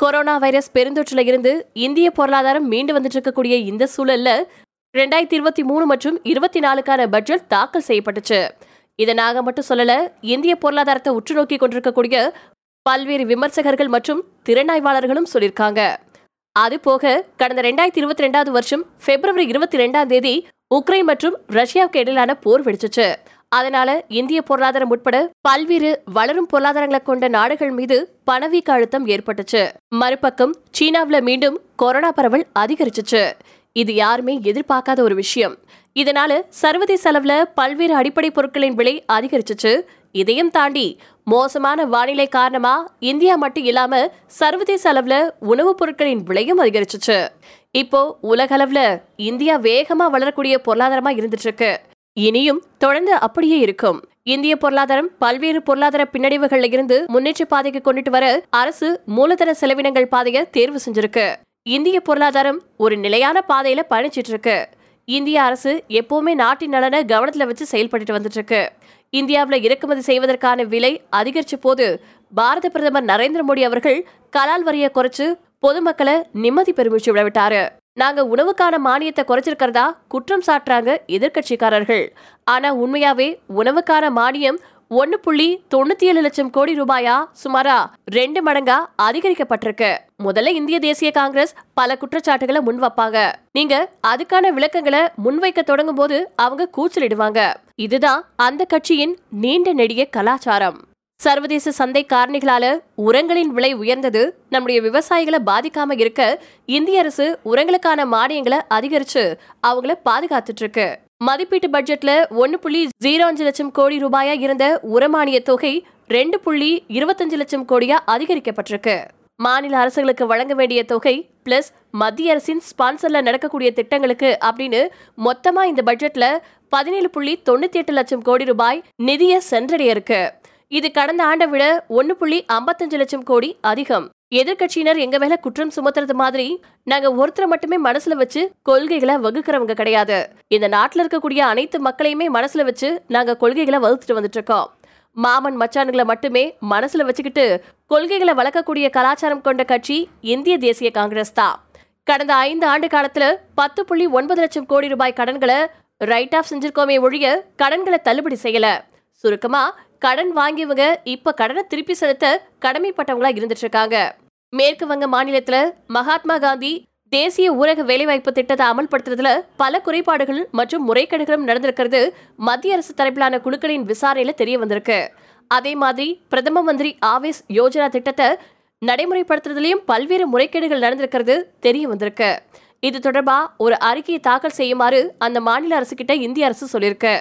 Corona virus பெருந்தொற்றுல இருந்து இந்திய பொருளாதாரம் மீண்டு வந்துட்டு இருக்கக்கூடிய இந்த சூழல்ல ரெண்டாயிரத்தி இருபத்தி மூணு மற்றும் இருபத்தி நாலுக்கான பட்ஜெட் தாக்கல் செய்யப்பட்டுச்சு. இதனாக மட்டும் சொல்லல இந்திய பொருளாதாரத்தை உற்று நோக்கி கொண்டிருக்கக்கூடிய பல்வேறு விமர்சகர்கள் மற்றும் திறனாய்வாளர்களும் சொல்லியிருக்காங்க. அது போக கடந்த ரெண்டாயிரத்தி இருபத்தி ரெண்டாவது வருஷம் பிப்ரவரி இருபத்தி ரெண்டாம் தேதி உக்ரைன் மற்றும் ரஷ்யாவுக்கு இடையிலான போர் வெடிச்சுச்சு. அதனால இந்திய பொருளாதாரம் உட்பட பல்வேறு வளரும் பொருளாதாரங்களை கொண்ட நாடுகள் மீது பணவீக்க அழுத்தம் ஏற்பட்டுச்சு. மறுபக்கம் சீனாவில் மீண்டும் கொரோனா பரவல் அதிகரிச்சுச்சு. இது யாருமே எதிர்பார்க்காத ஒரு விஷயம். இதனால சர்வதேச அளவுல பல்வேறு அடிப்படை பொருட்களின் விலை அதிகரிச்சுச்சு. இதையும் தாண்டி மோசமான வானிலை காரணமா இந்தியா மட்டும் இல்லாம சர்வதேச அளவுல உணவுப் பொருட்களின் விலையும் அதிகரிச்சுச்சு. இப்போ உலக அளவுல இந்தியா வேகமா வளரக்கூடிய பொருளாதாரமா இருந்துட்டு இருக்கு. இனியும் தொடர்ந்து அப்படியே இருக்கும். இந்திய பொருளாதாரம் பல்வேறு பொருளாதார பின்னடைவுகள்ல இருந்து முன்னேற்ற பாதைக்கு கொண்டுட்டு வர அரசு மூலதன செலவினங்கள் பாதையை தேர்வு செஞ்சிருக்கு. இந்திய பொருளாதாரம் ஒரு நிலையான பாதையில பயணிச்சிட்டு இருக்கு இந்திய அரசு எப்பவுமே நாட்டின் நலனை கவனத்துல வச்சு செயல்பட்டு வந்துட்டு இருக்கு இந்தியாவில் இறக்குமதி செய்வதற்கான விலை அதிகரிச்ச போது பாரத பிரதமர் நரேந்திர மோடி அவர்கள் கலால் வரியை குறைச்சு பொதுமக்களை நிம்மதி பெருமிச்சு விடவிட்டாரு நாங்க உணவுக்கான மானியத்தை குறைச்சிருக்கிறதா குற்றம் சாட்டுறாங்க எதிர்க்கட்சிக்காரர்கள். ஆனா உண்மையாவே உணவுக்கான மானியம் ஒன்னு புள்ளி தொண்ணூத்தி ஏழு லட்சம் கோடி ரூபாயா? சுமாரா ரெண்டு மடங்கா அதிகரிக்கப்பட்டிருக்கு. முதல்ல இந்திய தேசிய காங்கிரஸ் பல குற்றச்சாட்டுகளை முன் வைப்பாங்க. நீங்க அதுக்கான விளக்கங்களை முன்வைக்க தொடங்கும் போது அவங்க கூச்சலிடுவாங்க. இதுதான் அந்த கட்சியின் நீண்ட நெடிய கலாச்சாரம். சர்வதேச சந்தை காரணிகளால உரங்களின் விலை உயர்ந்தது. நம்முடைய விவசாயிகளை பாதிக்காம இருக்க இந்திய அரசு உரங்களுக்கான மானியங்களை அதிகரிச்சு அவங்கள பாதுகாத்துட்டு இருக்கு மதிப்பீட்டு பட்ஜெட்ல ஒன்னு புள்ளி ஜீரோ அஞ்சு லட்சம் கோடி ரூபாயா இருந்த உரமானிய தொகை ரெண்டு புள்ளி இருபத்தஞ்சு லட்சம் கோடியா அதிகரிக்கப்பட்டிருக்கு. மாநில அரசுகளுக்கு வழங்க வேண்டிய தொகை பிளஸ் மத்திய அரசின் ஸ்பான்சர்ல நடக்கக்கூடிய திட்டங்களுக்கு அப்படின்னு மொத்தமா இந்த பட்ஜெட்ல பதினேழு புள்ளி தொண்ணூத்தி எட்டு லட்சம் கோடி ரூபாய் நிதிய சென்றடைய இருக்கு இது கடந்த ஆண்டை விட ஒன்னு புள்ளி ஐம்பத்தஞ்சு லட்சம் கோடி அதிகம். எதிர்க்கட்சியினர் எங்க மேல குற்றம் சுமத்துறது மாதிரி நாங்க ஒருத்தரை மட்டுமே மனசுல வச்சு கொள்கைகளை வகுக்கிறவங்க கிடையாது. இந்த நாட்டுல இருக்கக்கூடிய அனைத்து மக்களையுமே மனசுல வச்சு நாங்க கொள்கைகளை வகுத்துட்டு வந்துட்டு இருக்கோம் மாமன் மச்சானுங்களை மட்டுமே மனசுல வச்சுக்கிட்டு கொள்கைகளை வளர்க்கக்கூடிய கலாச்சாரம் கொண்ட கட்சி இந்திய தேசிய காங்கிரஸ் தான். கடந்த ஐந்து ஆண்டு காலத்துல பத்து புள்ளி ஒன்பது லட்சம் கோடி ரூபாய் கடன்களை ரைட் ஆஃப் செஞ்சிருக்கோமே ஒழிய கடன்களை தள்ளுபடி செய்யல. சுருக்கமா கடன் வாங்கியவங்க இப்ப கடனை திருப்பி செலுத்த கடமைப்பட்டவங்களா இருந்துட்டு இருக்காங்க மேற்கு வங்க மாநிலத்துல மகாத்மா காந்தி தேசிய ஊரக வேலைவாய்ப்பு திட்டத்தை அமல்படுத்துறதுல பல குறைபாடுகள் மற்றும் முறைகேடுகளும் நடந்திருக்கிறது மத்திய அரசு தரப்பிலான குழுக்களின் விசாரணையில தெரிய வந்திருக்கு. அதே மாதிரி பிரதம மந்திரி ஆவேஸ் யோஜனா திட்டத்தை நடைமுறைப்படுத்துறதுலயும் பல்வேறு முறைகேடுகள் நடந்திருக்கிறது தெரிய வந்திருக்கு. இது தொடர்பா ஒரு அறிக்கையை தாக்கல் செய்யுமாறு அந்த மாநில அரசு கிட்ட இந்திய அரசு சொல்லியிருக்கு.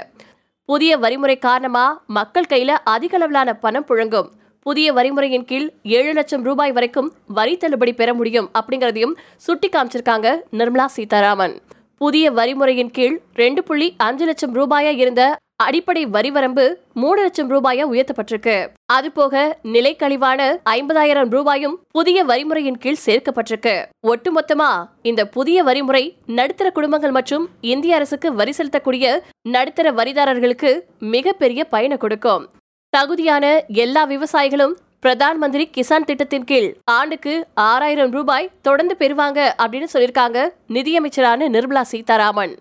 புதிய வரிமுறை காரணமா மக்கள் கையில அதிக அளவிலான பணம் புழங்கும். புதிய வரிமுறையின் கீழ் ஏழு லட்சம் ரூபாய் வரைக்கும் வரி தள்ளுபடி பெற முடியும் அப்படிங்கிறதையும் சுட்டி காமிச்சிருக்காங்க நிர்மலா சீதாராமன். புதிய வரிமுறையின் கீழ் ரெண்டு புள்ளி அஞ்சு லட்சம் ரூபாயா இருந்த அடிப்படை வரி வரம்பு மூணு லட்சம் ரூபாயா உயர்த்தப்பட்டிருக்கு. அதுபோக நிலைக்கழிவான நிலை கழிவான ஐம்பதாயிரம் ரூபாயும் புதிய வரிமுறையின் கீழ் சேர்க்கப்பட்டிருக்கு. ஒட்டுமொத்தமா இந்த புதிய வரிமுறை நடுத்தர குடும்பங்கள் மற்றும் இந்திய அரசுக்கு வரி செலுத்தக்கூடிய நடுத்தர வரிதாரர்களுக்கு மிகப்பெரிய பயனை கொடுக்கும். தகுதியான எல்லா விவசாயிகளும் பிரதான் மந்திரி கிசான் திட்டத்தின் கீழ் ஆண்டுக்கு ஆறாயிரம் ரூபாய் தொடர்ந்து பெறுவாங்க அப்படின்னு சொல்லியிருக்காங்க நிதியமைச்சரான நிர்மலா சீதாராமன்.